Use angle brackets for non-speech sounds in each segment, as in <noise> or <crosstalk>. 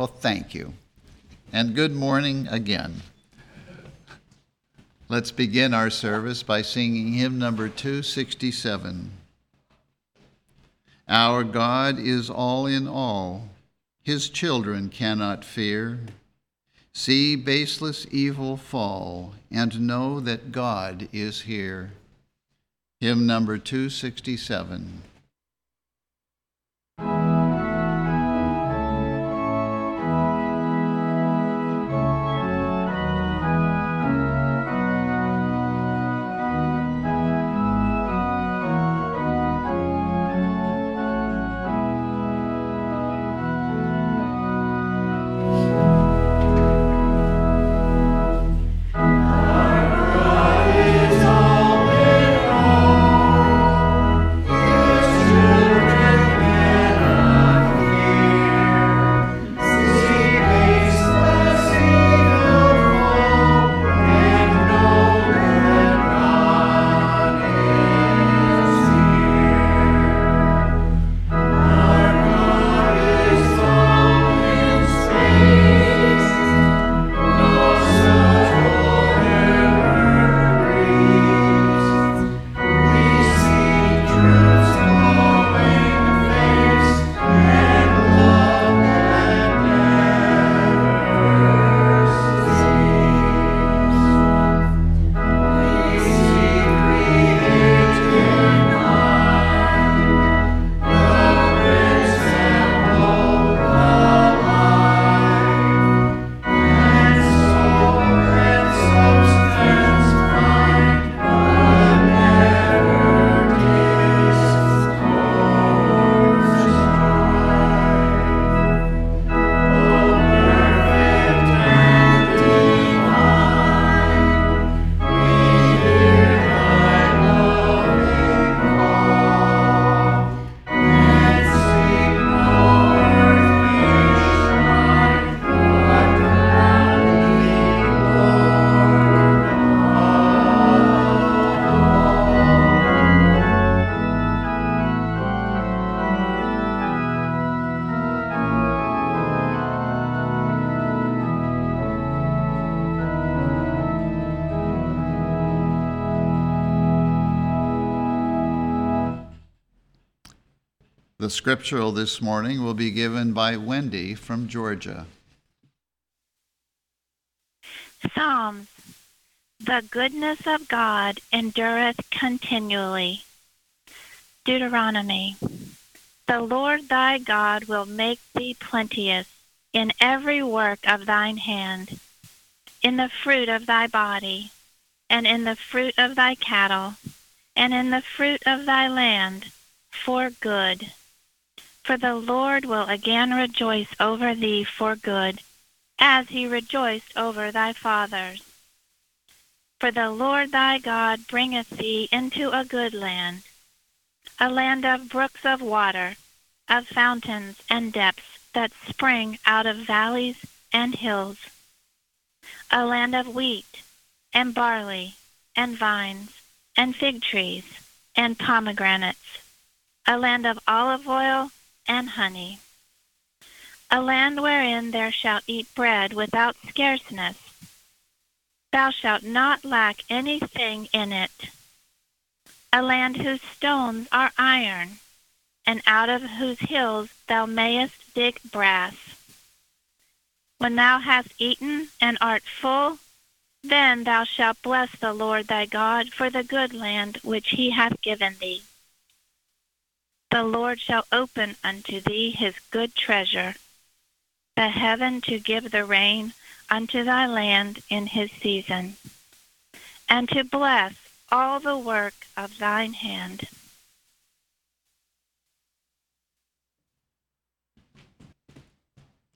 Well, thank you. And good morning again. Let's begin our service by singing hymn number 267. Our God is all in all, his children cannot fear. See baseless evil fall, and know that God is here. Hymn number 267. Scriptural this morning will be given by Wendy from Georgia. Psalms The goodness of God endureth continually. Deuteronomy The Lord thy God will make thee plenteous in every work of thine hand, in the fruit of thy body, and in the fruit of thy cattle, and in the fruit of thy land, for good. For the Lord will again rejoice over thee for good, as he rejoiced over thy fathers. For the Lord thy God bringeth thee into a good land, a land of brooks of water, of fountains and depths that spring out of valleys and hills, a land of wheat and barley and vines and fig trees and pomegranates, a land of olive oil and honey. A land wherein thou shalt eat bread without scarceness. Thou shalt not lack anything in it. A land whose stones are iron, and out of whose hills thou mayest dig brass. When thou hast eaten and art full, then thou shalt bless the Lord thy God for the good land which he hath given thee. The Lord shall open unto thee his good treasure, the heaven to give the rain unto thy land in his season, and to bless all the work of thine hand.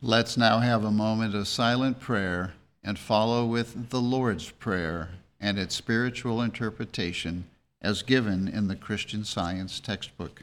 Let's now have a moment of silent prayer and follow with the Lord's Prayer and its spiritual interpretation as given in the Christian Science textbook.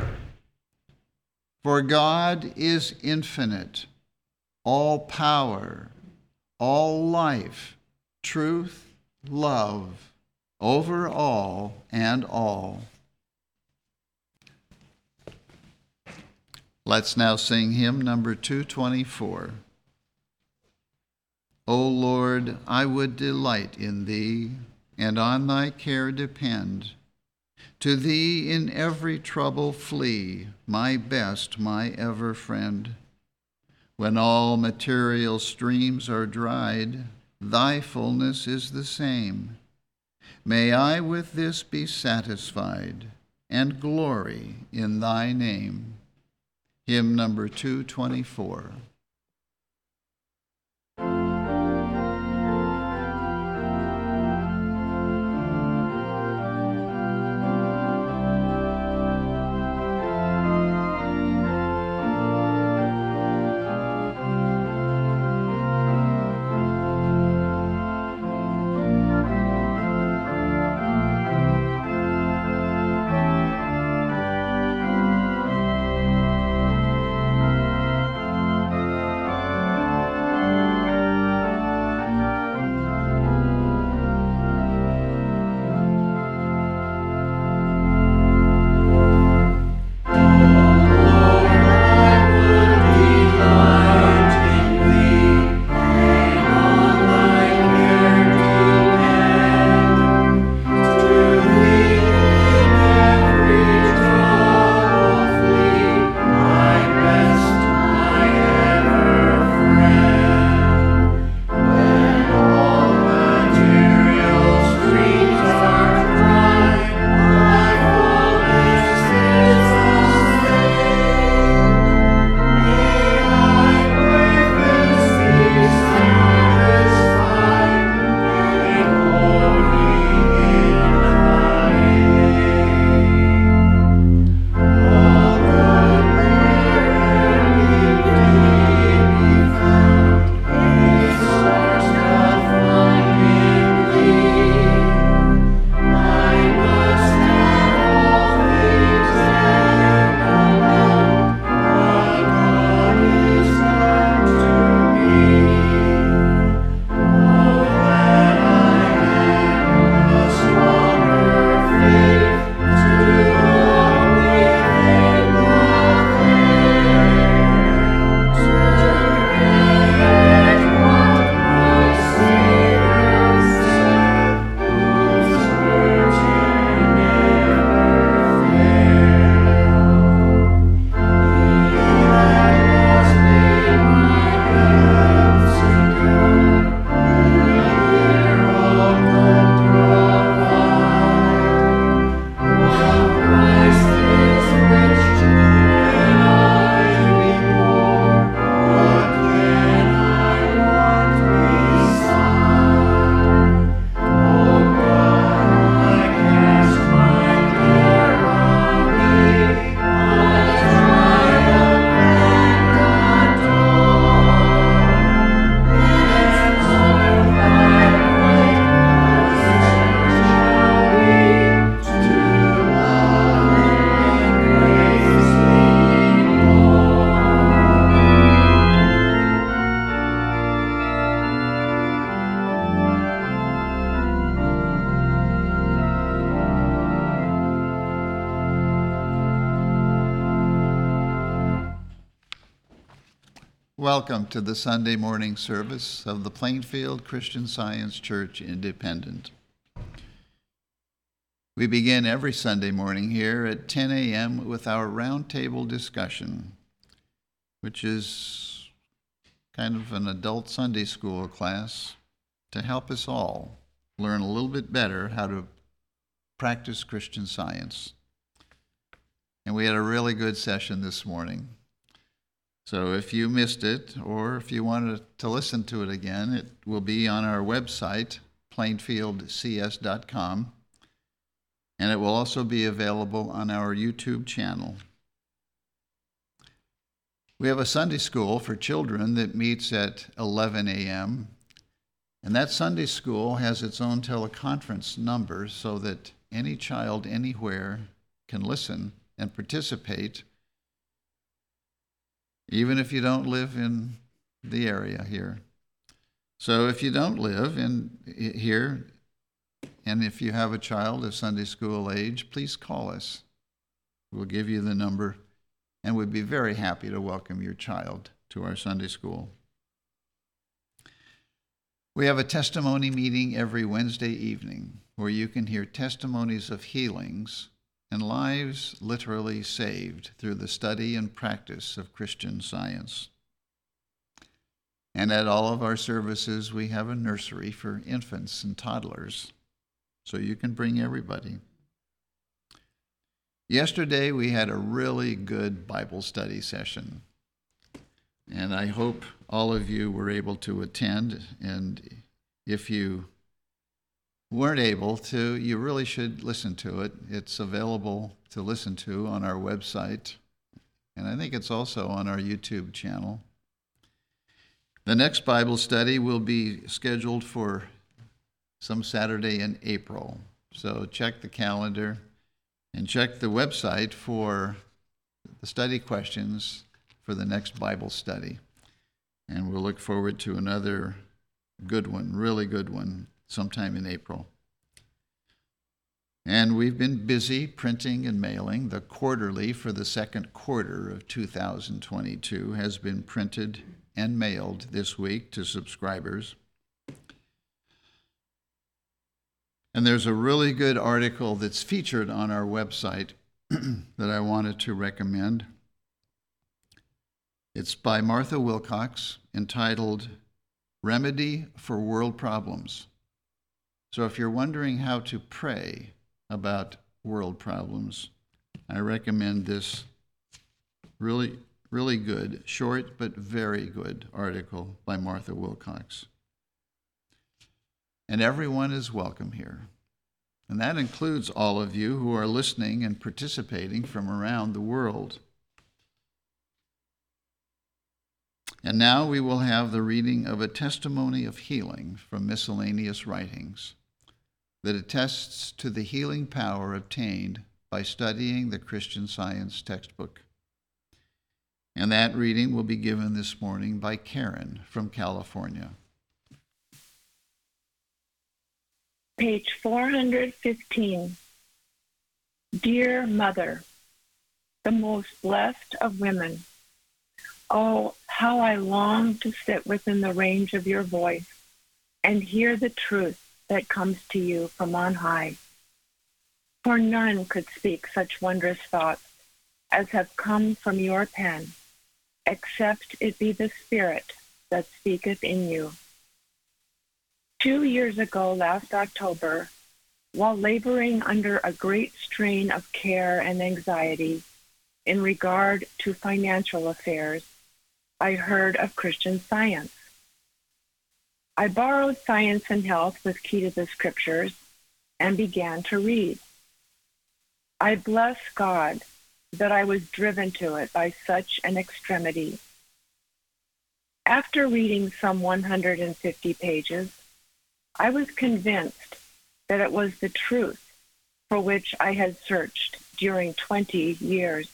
For God is infinite, all power, all life, truth, love, over all and all. Let's now sing hymn number 224. O Lord, I would delight in thee, and on thy care depend. To thee in every trouble flee, my best, my ever friend. When all material streams are dried, thy fullness is the same. May I with this be satisfied and glory in thy name. Hymn number 224. Welcome to the Sunday morning service of the Plainfield Christian Science Church Independent. We begin every Sunday morning here at 10 a.m. with our roundtable discussion, which is kind of an adult Sunday school class to help us all learn a little bit better how to practice Christian science. And we had a really good session this morning. So if you missed it, or if you wanted to listen to it again, it will be on our website, plainfieldcs.com, and it will also be available on our YouTube channel. We have a Sunday school for children that meets at 11 a.m., and that Sunday school has its own teleconference number so that any child anywhere can listen and participate even if you don't live in the area here. So if you don't live in here, and if you have a child of Sunday school age, please call us. We'll give you the number, and we'd be very happy to welcome your child to our Sunday school. We have a testimony meeting every Wednesday evening where you can hear testimonies of healings and lives literally saved through the study and practice of Christian science. And at all of our services, we have a nursery for infants and toddlers, so you can bring everybody. Yesterday, we had a really good Bible study session, and I hope all of you were able to attend. And if you weren't able to, you really should listen to it. It's available to listen to on our website, and I think it's also on our YouTube channel. The next Bible study will be scheduled for some Saturday in April. So check the calendar and check the website for the study questions for the next Bible study. And we'll look forward to another good one, really good one, sometime in April. And we've been busy printing and mailing. The quarterly for the second quarter of 2022 has been printed and mailed this week to subscribers. And there's a really good article that's featured on our website <clears throat> that I wanted to recommend. It's by Martha Wilcox entitled Remedy for World Problems. So if you're wondering how to pray about world problems, I recommend this really, really good, short but very good article by Martha Wilcox. And everyone is welcome here. And that includes all of you who are listening and participating from around the world. And now we will have the reading of a testimony of healing from miscellaneous writings that attests to the healing power obtained by studying the Christian Science textbook. And that reading will be given this morning by Karen from California. Page 415. Dear Mother, the most blessed of women, oh, how I long to sit within the range of your voice and hear the truth that comes to you from on high. For none could speak such wondrous thoughts as have come from your pen, except it be the Spirit that speaketh in you. Two years ago, last October, while laboring under a great strain of care and anxiety in regard to financial affairs, I heard of Christian science. I borrowed Science and Health with Key to the Scriptures and began to read. I bless God that I was driven to it by such an extremity. After reading some 150 pages, I was convinced that it was the truth for which I had searched during 20 years.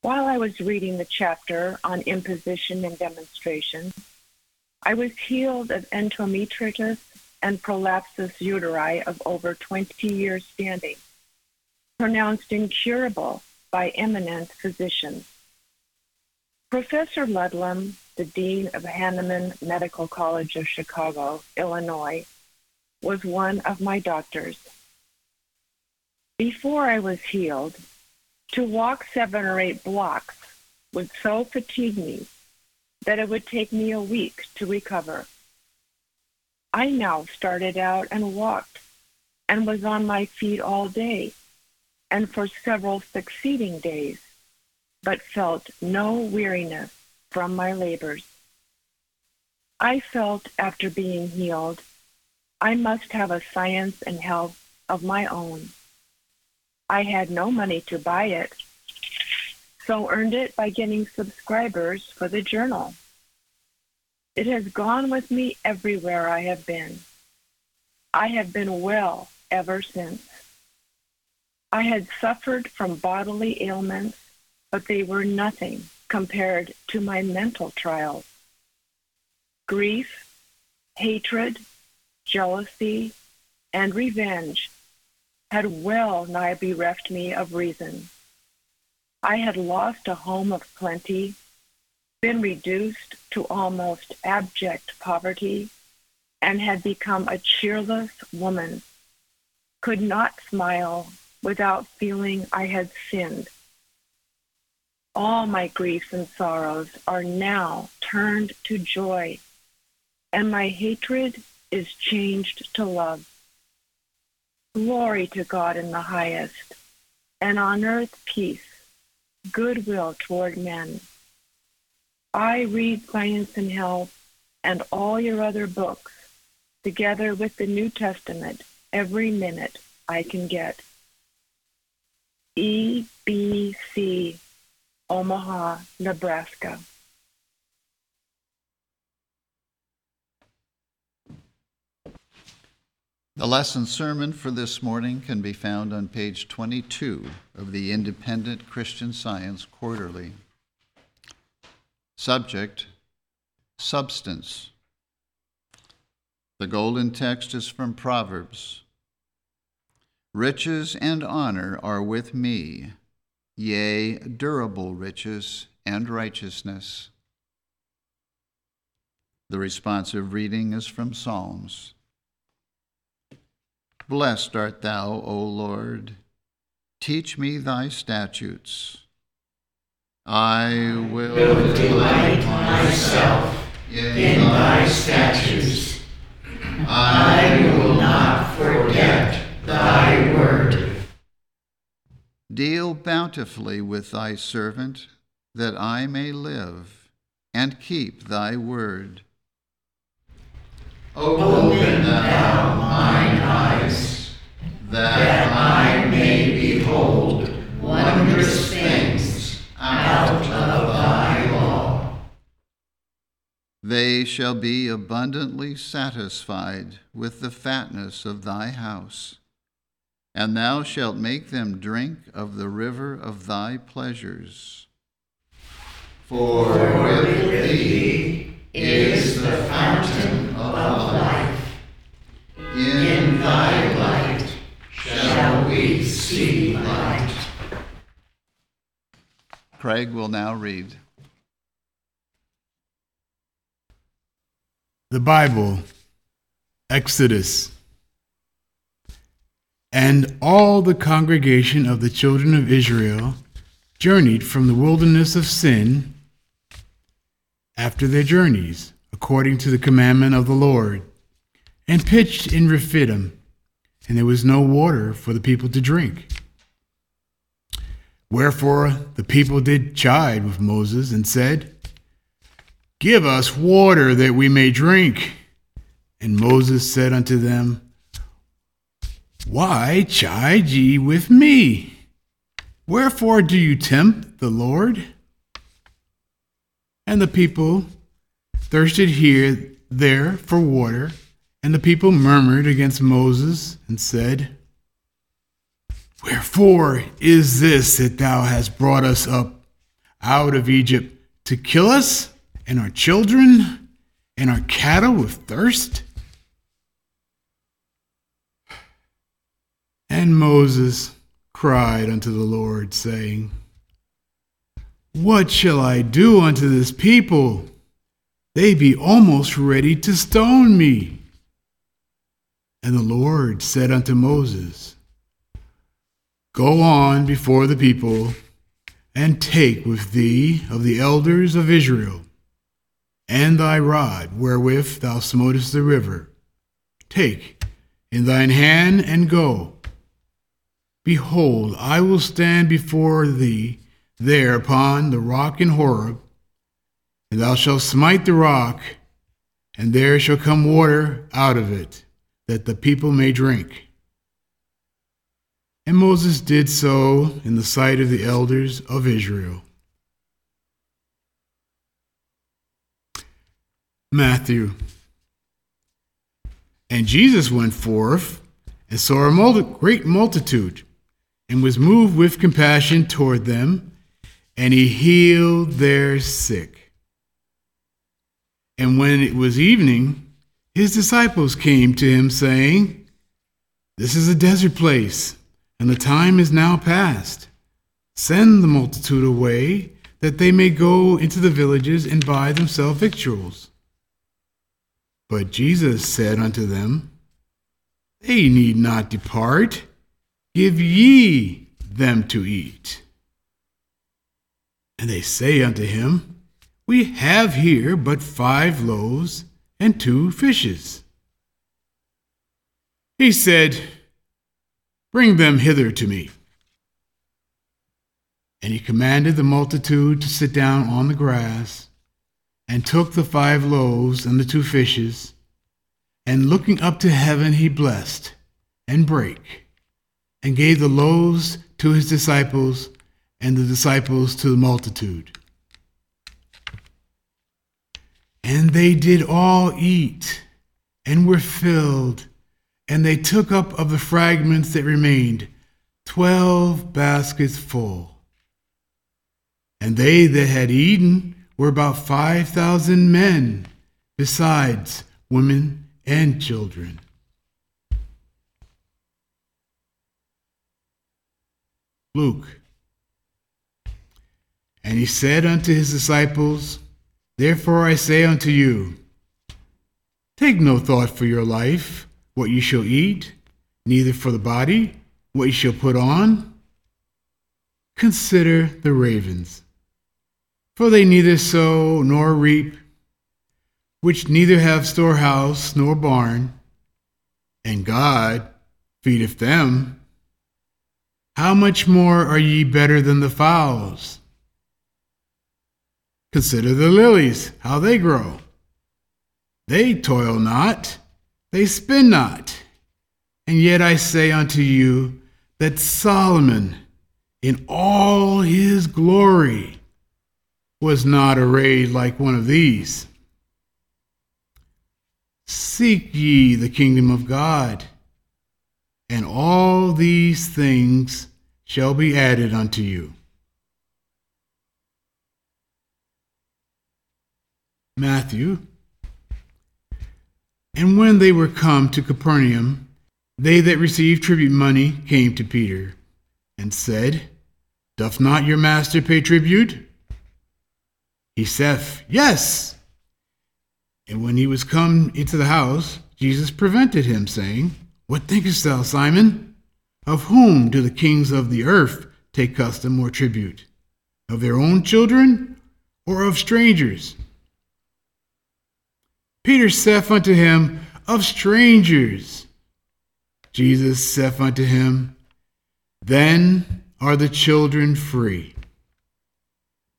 While I was reading the chapter on imposition and demonstration, I was healed of endometritis and prolapsus uteri of over 20 years standing, pronounced incurable by eminent physicians. Professor Ludlam, the Dean of Hahnemann Medical College of Chicago, Illinois, was one of my doctors. Before I was healed, to walk seven or eight blocks would so fatigue me that it would take me a week to recover. I now started out and walked and was on my feet all day and for several succeeding days, but felt no weariness from my labors. I felt after being healed, I must have a science and health of my own. I had no money to buy it, so earned it by getting subscribers for the journal. It has gone with me everywhere I have been. I have been well ever since. I had suffered from bodily ailments, but they were nothing compared to my mental trials. Grief, hatred, jealousy, and revenge had well nigh bereft me of reason. I had lost a home of plenty, been reduced to almost abject poverty, and had become a cheerless woman, could not smile without feeling I had sinned. All my griefs and sorrows are now turned to joy, and my hatred is changed to love. Glory to God in the highest, and on earth peace, goodwill toward men. I read Science and Health and all your other books, together with the New Testament, every minute I can get. EBC, Omaha, Nebraska. The lesson sermon for this morning can be found on page 22 of the Independent Christian Science Quarterly. Subject Substance. The golden text is from Proverbs. Riches and honor are with me, yea, durable riches and righteousness. The responsive reading is from Psalms. Blessed art thou, O Lord. Teach me thy statutes. I will, delight myself in thy statutes. I will not forget thy word. Deal bountifully with thy servant, that I may live and keep thy word. Open thou mine eyes, that I may behold wondrous things out of thy law. They shall be abundantly satisfied with the fatness of thy house, and thou shalt make them drink of the river of thy pleasures. For with thee is the fountain of life. In thy light shall we see light. Craig will now read. The Bible, Exodus. And all the congregation of the children of Israel journeyed from the wilderness of Sin after their journeys, according to the commandment of the Lord, and pitched in Rephidim, and there was no water for the people to drink. Wherefore the people did chide with Moses and said, Give us water that we may drink. And Moses said unto them, Why chide ye with me? Wherefore do you tempt the Lord? And the people thirsted here there for water, and the people murmured against Moses and said, Wherefore is this that thou hast brought us up out of Egypt to kill us and our children and our cattle with thirst? And Moses cried unto the Lord, saying, What shall I do unto this people? They be almost ready to stone me. And the Lord said unto Moses, Go on before the people, and take with thee of the elders of Israel, and thy rod wherewith thou smotest the river. Take in thine hand, and go. Behold, I will stand before thee there upon the rock in Horeb, and thou shalt smite the rock, and there shall come water out of it that the people may drink. And Moses did so in the sight of the elders of Israel. Matthew. And Jesus went forth and saw a great multitude, and was moved with compassion toward them, and he healed their sick. And when it was evening, his disciples came to him, saying, This is a desert place, and the time is now past. Send the multitude away, that they may go into the villages and buy themselves victuals. But Jesus said unto them, They need not depart. Give ye them to eat. And they say unto him, We have here but five loaves and two fishes. He said, Bring them hither to me. And he commanded the multitude to sit down on the grass, and took the five loaves and the two fishes, and looking up to heaven, he blessed, and brake, and gave the loaves to his disciples, and the disciples to the multitude. And they did all eat and were filled, and they took up of the fragments that remained twelve baskets full. And they that had eaten were about five thousand men, besides women and children. Luke. And he said unto his disciples, Therefore I say unto you, take no thought for your life, what you shall eat, neither for the body, what you shall put on. Consider the ravens, for they neither sow nor reap, which neither have storehouse nor barn, and God feedeth them. How much more are ye better than the fowls? Consider the lilies, how they grow. They toil not, they spin not. And yet I say unto you that Solomon, in all his glory, was not arrayed like one of these. Seek ye the kingdom of God, and all these things shall be added unto you. Matthew. And when they were come to Capernaum, they that received tribute money came to Peter and said, Doth not your master pay tribute? He saith, Yes. And when he was come into the house, Jesus prevented him, saying, What thinkest thou, Simon? Of whom do the kings of the earth take custom or tribute? Of their own children or of strangers? Peter saith unto him, Of strangers. Jesus saith unto him, Then are the children free.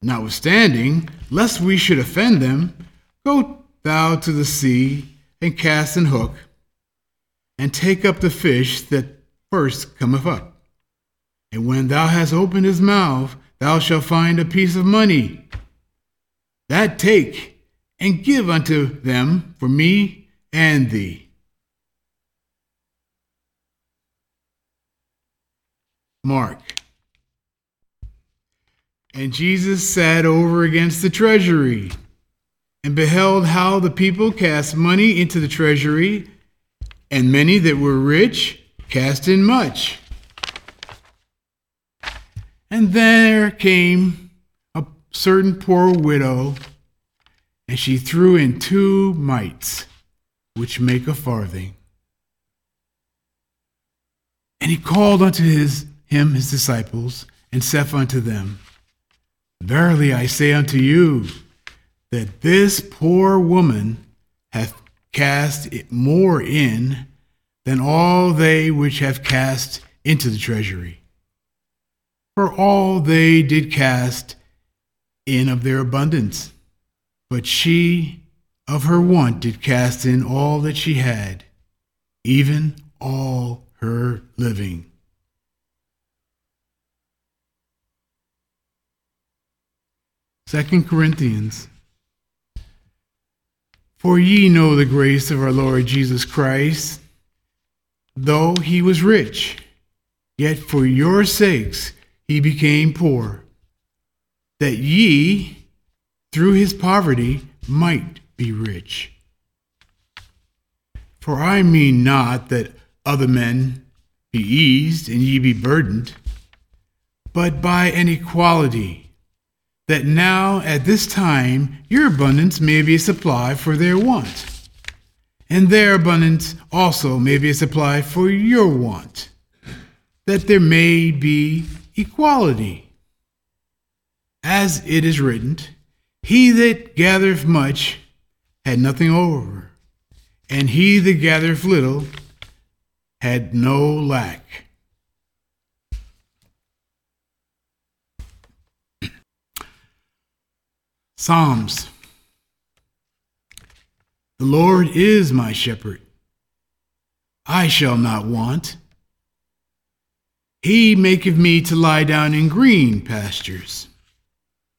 Notwithstanding, lest we should offend them, go thou to the sea and cast an hook, and take up the fish that first cometh up. And when thou hast opened his mouth, thou shalt find a piece of money. That take and give unto them for me and thee. Mark. And Jesus sat over against the treasury and beheld how the people cast money into the treasury, and many that were rich cast in much. And there came a certain poor widow, and she threw in two mites, which make a farthing. And he called unto his, him his disciples, and saith unto them, Verily I say unto you, that this poor woman hath cast more in than all they which have cast into the treasury. For all they did cast in of their abundance, but she of her want did cast in all that she had, even all her living. Second Corinthians. For ye know the grace of our Lord Jesus Christ, though he was rich, yet for your sakes he became poor, that ye, through his poverty, might be rich. For I mean not that other men be eased and ye be burdened, but by an equality, that now at this time your abundance may be a supply for their want, and their abundance also may be a supply for your want, that there may be equality. As it is written, He that gathereth much had nothing over, and he that gathereth little had no lack. Psalms The Lord is my shepherd. I shall not want. He maketh me to lie down in green pastures.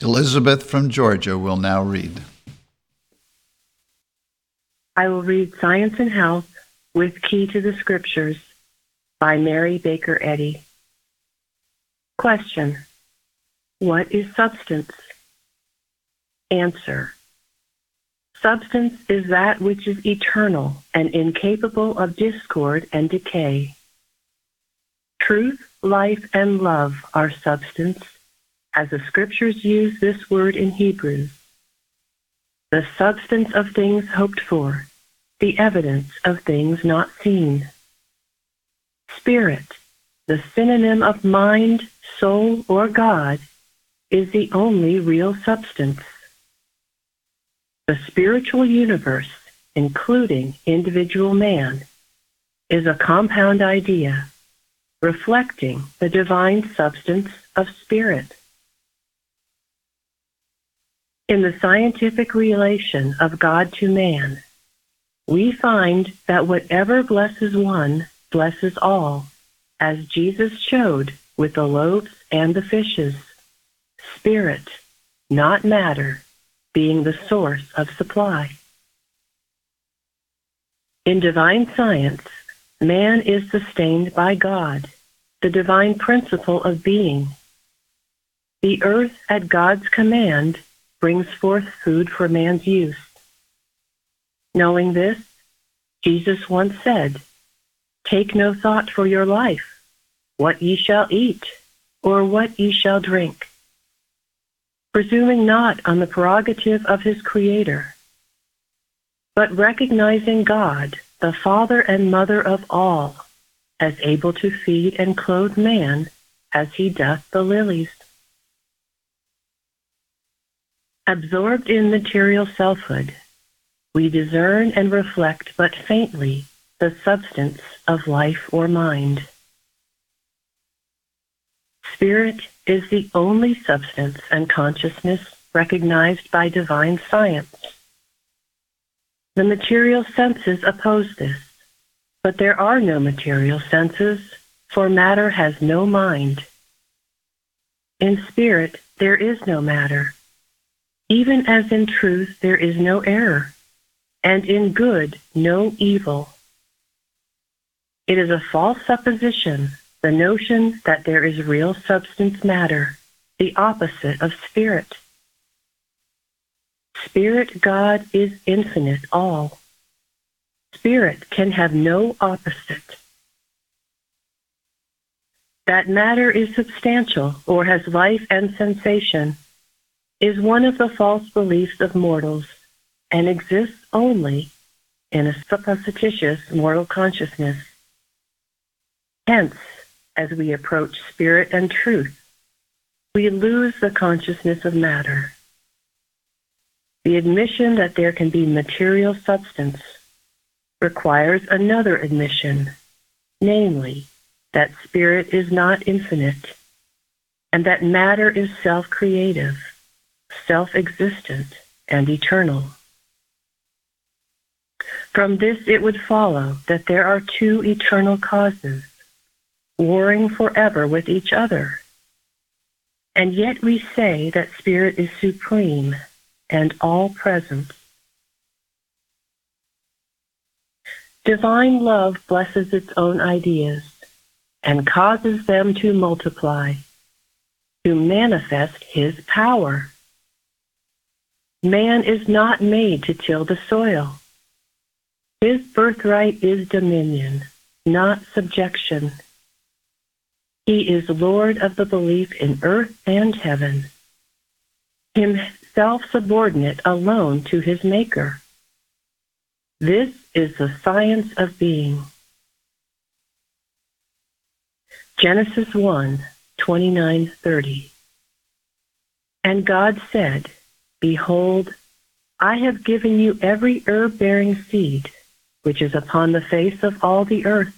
Elizabeth from Georgia will now read. I will read Science and Health with Key to the Scriptures by Mary Baker Eddy. Question What is substance? Answer Substance is that which is eternal and incapable of discord and decay. Truth, life, and love are substance, as the Scriptures use this word in Hebrews the substance of things hoped for, the evidence of things not seen. Spirit, the synonym of mind, soul, or God, is the only real substance. The spiritual universe, including individual man, is a compound idea reflecting the divine substance of spirit. In the scientific relation of God to man, we find that whatever blesses one blesses all, as Jesus showed with the loaves and the fishes. Spirit, not matter, being the source of supply. In divine science, man is sustained by God, the divine principle of being. The earth at God's command brings forth food for man's use. Knowing this, Jesus once said, Take no thought for your life, what ye shall eat, or what ye shall drink, presuming not on the prerogative of his Creator, but recognizing God, the Father and Mother of all, as able to feed and clothe man as he doth the lilies. Absorbed in material selfhood, we discern and reflect but faintly the substance of life or mind. Spirit is the only substance and consciousness recognized by divine science. The material senses oppose this, but there are no material senses, for matter has no mind. In spirit, there is no matter, even as in truth there is no error, and in good no evil. It is a false supposition, the notion that there is real substance matter, the opposite of spirit. Spirit God is infinite all. Spirit can have no opposite. That matter is substantial or has life and sensation is one of the false beliefs of mortals and exists only in a supposititious mortal consciousness. Hence, as we approach spirit and truth, we lose the consciousness of matter. The admission that there can be material substance requires another admission, namely, that spirit is not infinite, and that matter is self creative self existent, and eternal. From this it would follow that there are two eternal causes, warring forever with each other. And yet we say that Spirit is supreme and all present. Divine love blesses its own ideas and causes them to multiply, to manifest His power. Man is not made to till the soil. His birthright is dominion, not subjection. He is Lord of the belief in earth and heaven, himself subordinate alone to his Maker. This is the science of being. Genesis 1 29 30. And God said, Behold, I have given you every herb bearing seed which is upon the face of all the earth,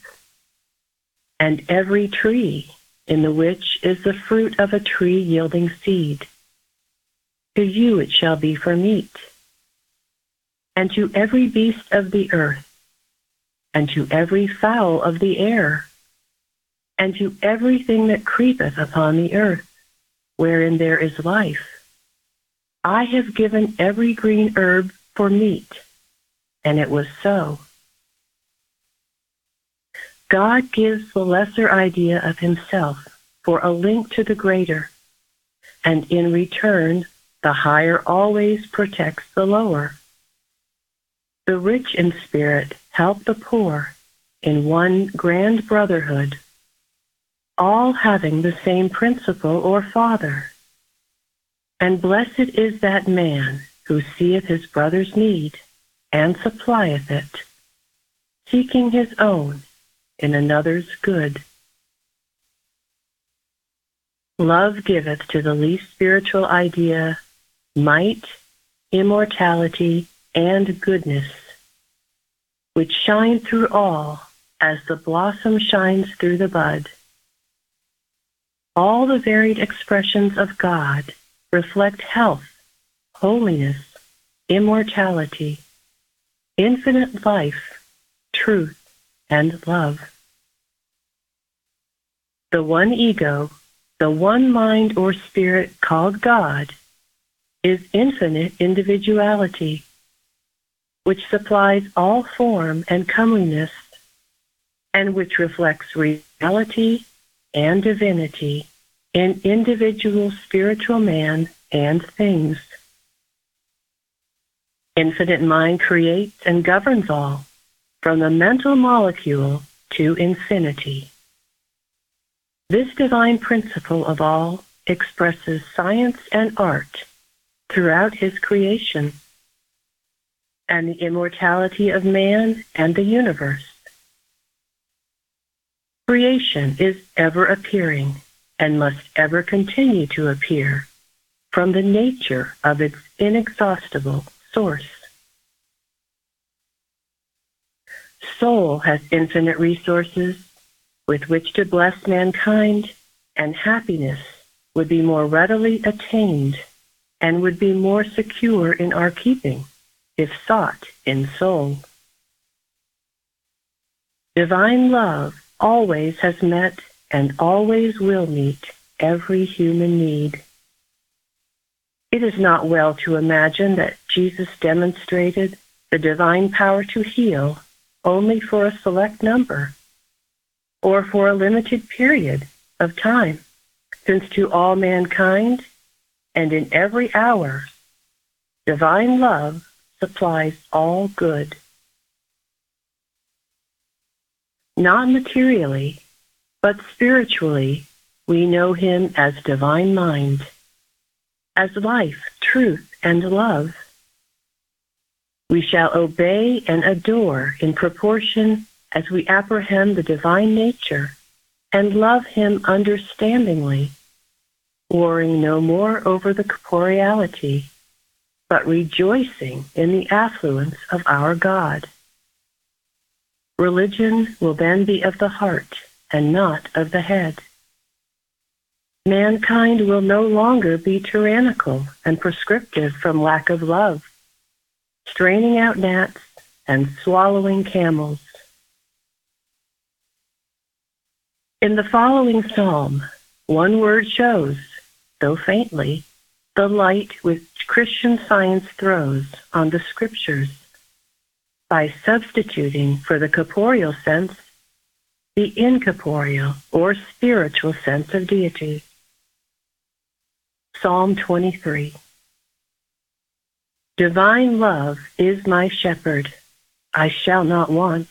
and every tree in the which is the fruit of a tree yielding seed. To you it shall be for meat, and to every beast of the earth, and to every fowl of the air, and to everything that creepeth upon the earth, wherein there is life I have given every green herb for meat. And it was so. God gives the lesser idea of himself for a link to the greater, and in return, the higher always protects the lower. The rich in spirit help the poor in one grand brotherhood, all having the same principle or father and blessed is that man who seeth his brother's need, and supplieth it, seeking his own in another's good. Love giveth to the least spiritual idea might, immortality, and goodness, which shine through all as the blossom shines through the bud. All the varied expressions of God reflect health, holiness, immortality, infinite life, truth, and love. The one ego, the one mind or spirit called God, is infinite individuality, which supplies all form and comeliness, and which reflects reality and divinity in individual spiritual man and things. Infinite mind creates and governs all, from the mental molecule to infinity. This divine principle of all expresses science and art throughout his creation and the immortality of man and the universe. Creation is ever appearing and must ever continue to appear from the nature of its inexhaustible source. Soul has infinite resources with which to bless mankind, and happiness would be more readily attained and would be more secure in our keeping if sought in soul. Divine love always has met and always will meet every human need. It is not well to imagine that Jesus demonstrated the divine power to heal only for a select number or for a limited period of time, since to all mankind and in every hour, divine love supplies all good. Not materially, but spiritually, we know him as divine mind, as life, truth, and love. We shall obey and adore in proportion as we apprehend the divine nature and love him understandingly, warring no more over the corporeality, but rejoicing in the affluence of our God. Religion will then be of the heart and not of the head. Mankind will no longer be tyrannical and prescriptive from lack of love, straining out gnats and swallowing camels. In the following psalm, one word shows, though faintly, the light which Christian science throws on the scriptures by substituting for the corporeal sense the incorporeal or spiritual sense of deity. Psalm 23 Divine love is my shepherd, I shall not want.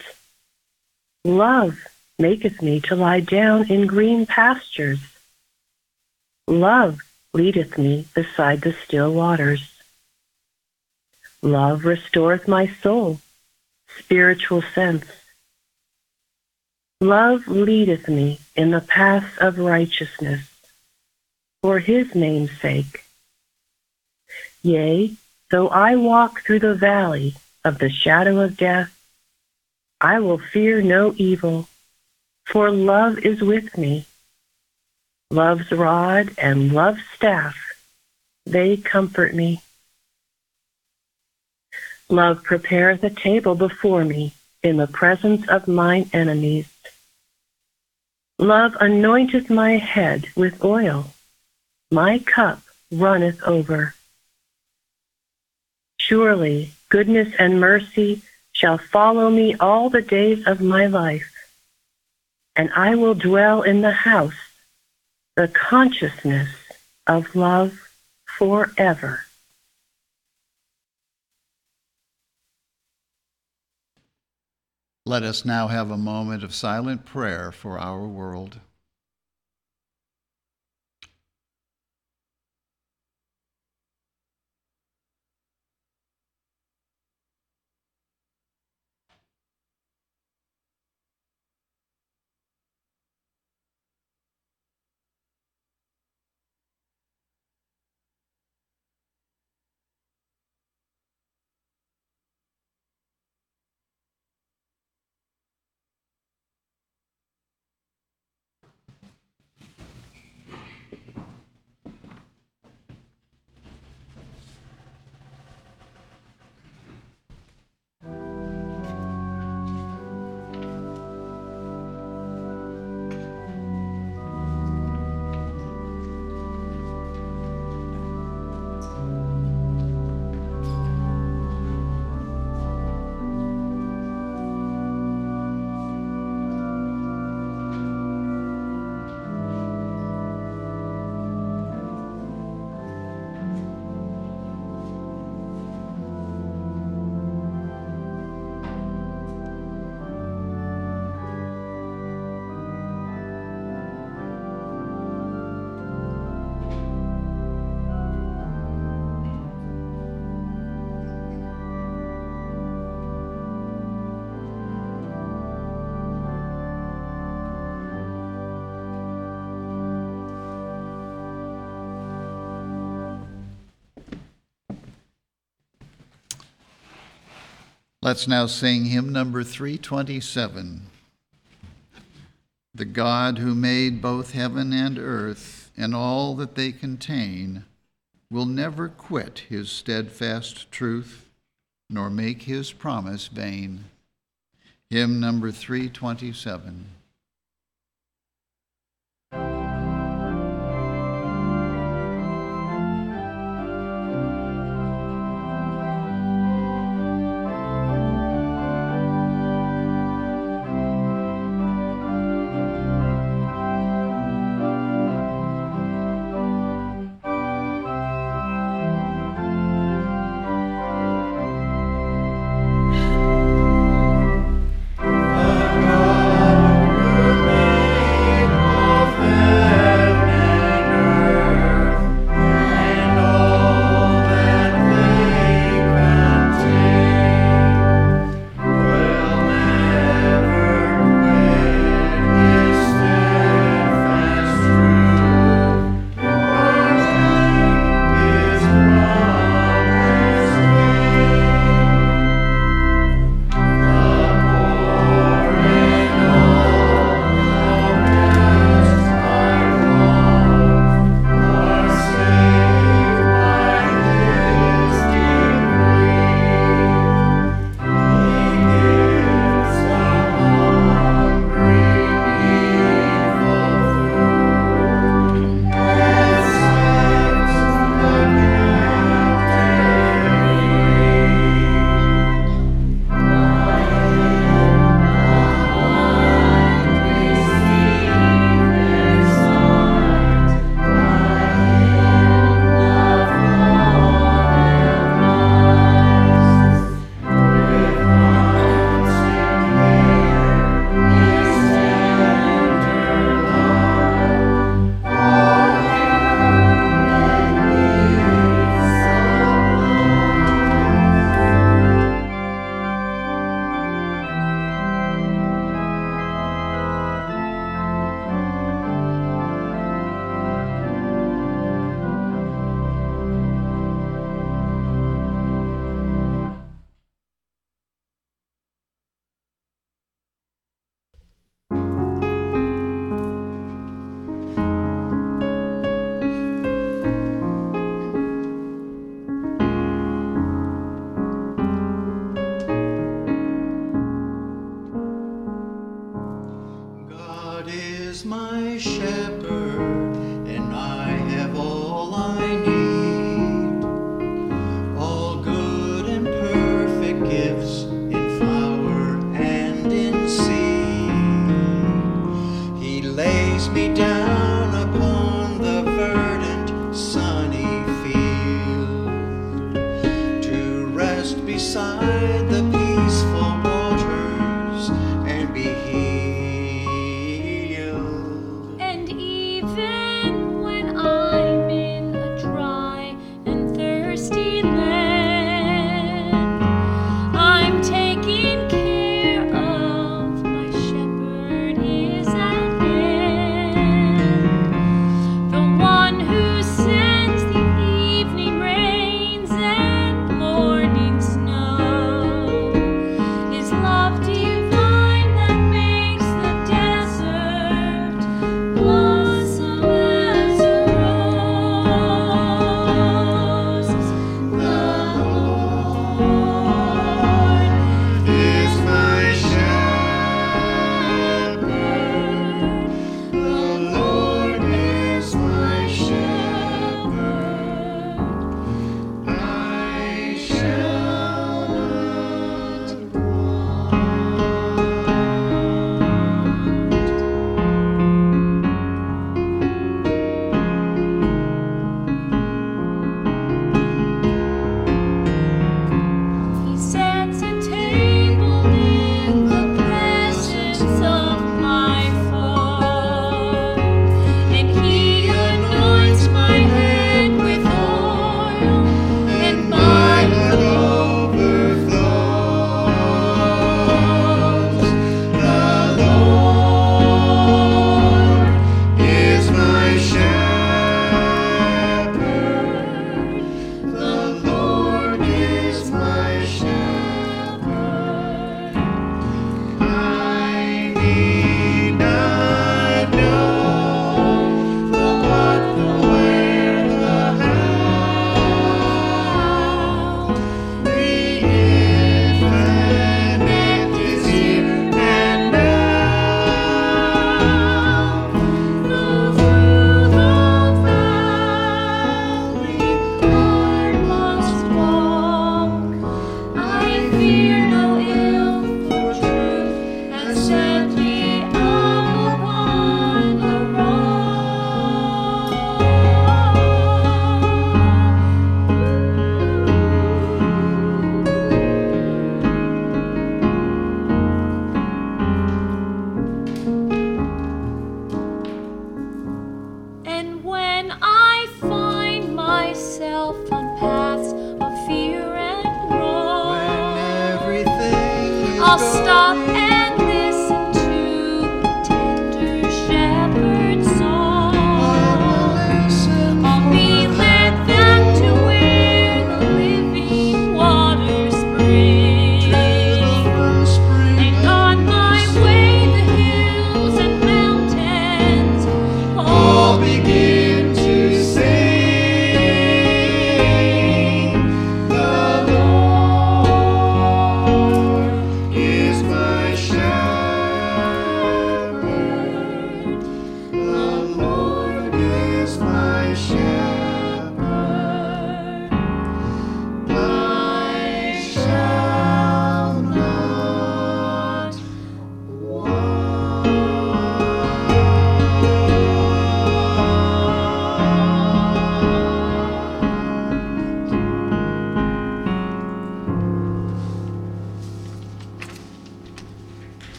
Love maketh me to lie down in green pastures. Love leadeth me beside the still waters. Love restoreth my soul, spiritual sense. Love leadeth me in the paths of righteousness, for his name's sake. Yea, though I walk through the valley of the shadow of death, I will fear no evil, for love is with me. Love's rod and love's staff, they comfort me. Love prepareth a table before me in the presence of mine enemies. Love anointeth my head with oil. My cup runneth over. Surely goodness and mercy shall follow me all the days of my life, and I will dwell in the house, the consciousness of love forever. Let us now have a moment of silent prayer for our world. Let's now sing hymn number 327. The God who made both heaven and earth and all that they contain will never quit his steadfast truth nor make his promise vain. Hymn number 327.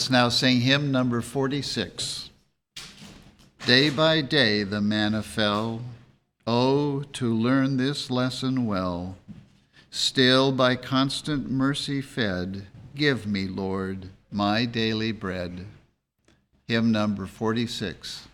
Let's now sing hymn number 46. Day by day the manna fell. Oh, to learn this lesson well. Still by constant mercy fed, give me, Lord, my daily bread. Hymn number 46.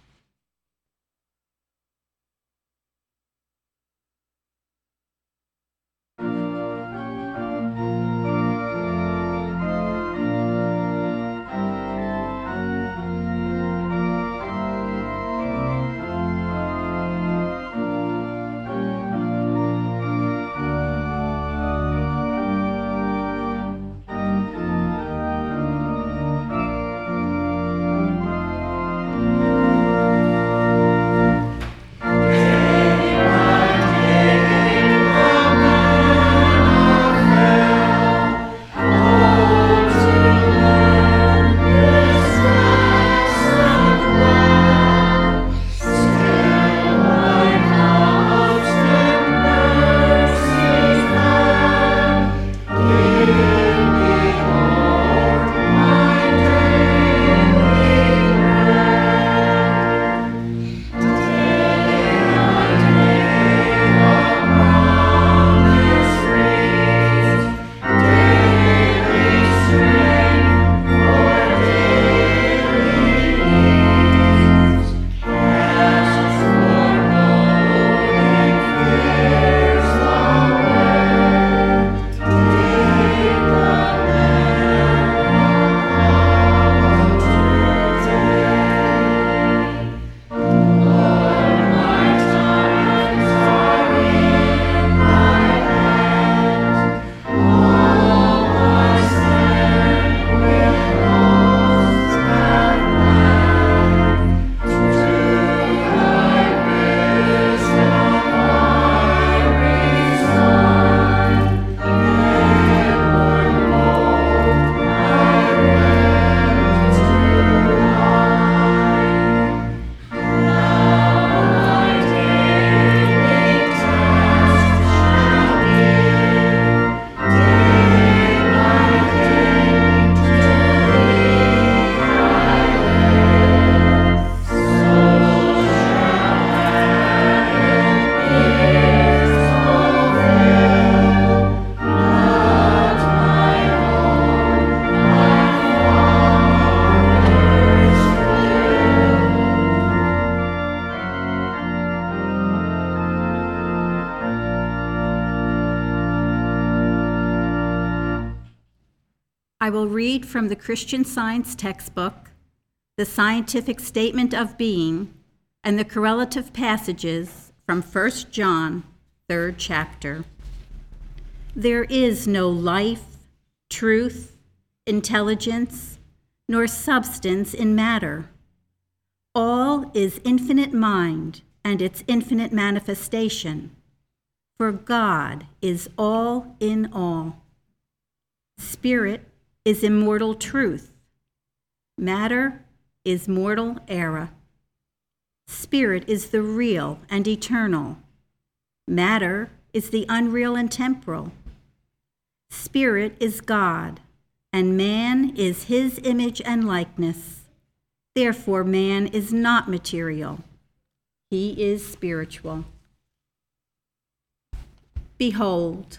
From the Christian Science textbook, the Scientific Statement of Being, and the correlative passages from 1 John, 3rd chapter. There is no life, truth, intelligence, nor substance in matter. All is infinite mind and its infinite manifestation, for God is all in all. Spirit is immortal truth. Matter is mortal error. Spirit is the real and eternal. Matter is the unreal and temporal. Spirit is God, and man is his image and likeness. Therefore, man is not material, he is spiritual. Behold,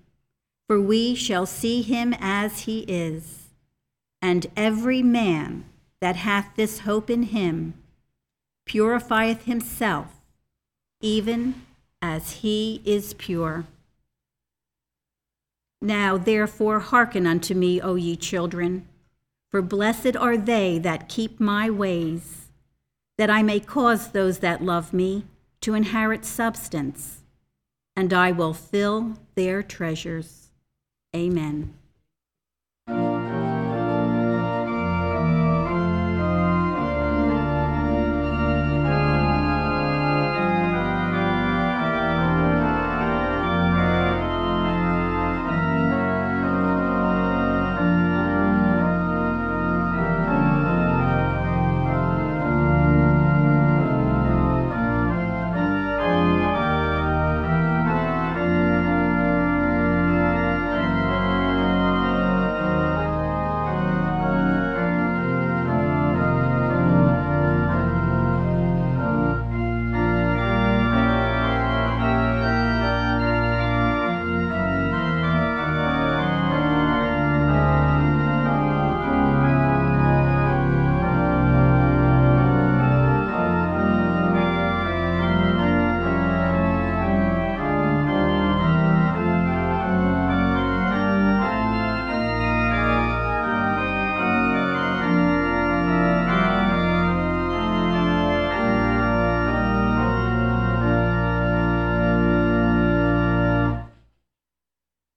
for we shall see him as he is. And every man that hath this hope in him purifieth himself, even as he is pure. Now therefore hearken unto me, O ye children, for blessed are they that keep my ways, that I may cause those that love me to inherit substance, and I will fill their treasures. Amen.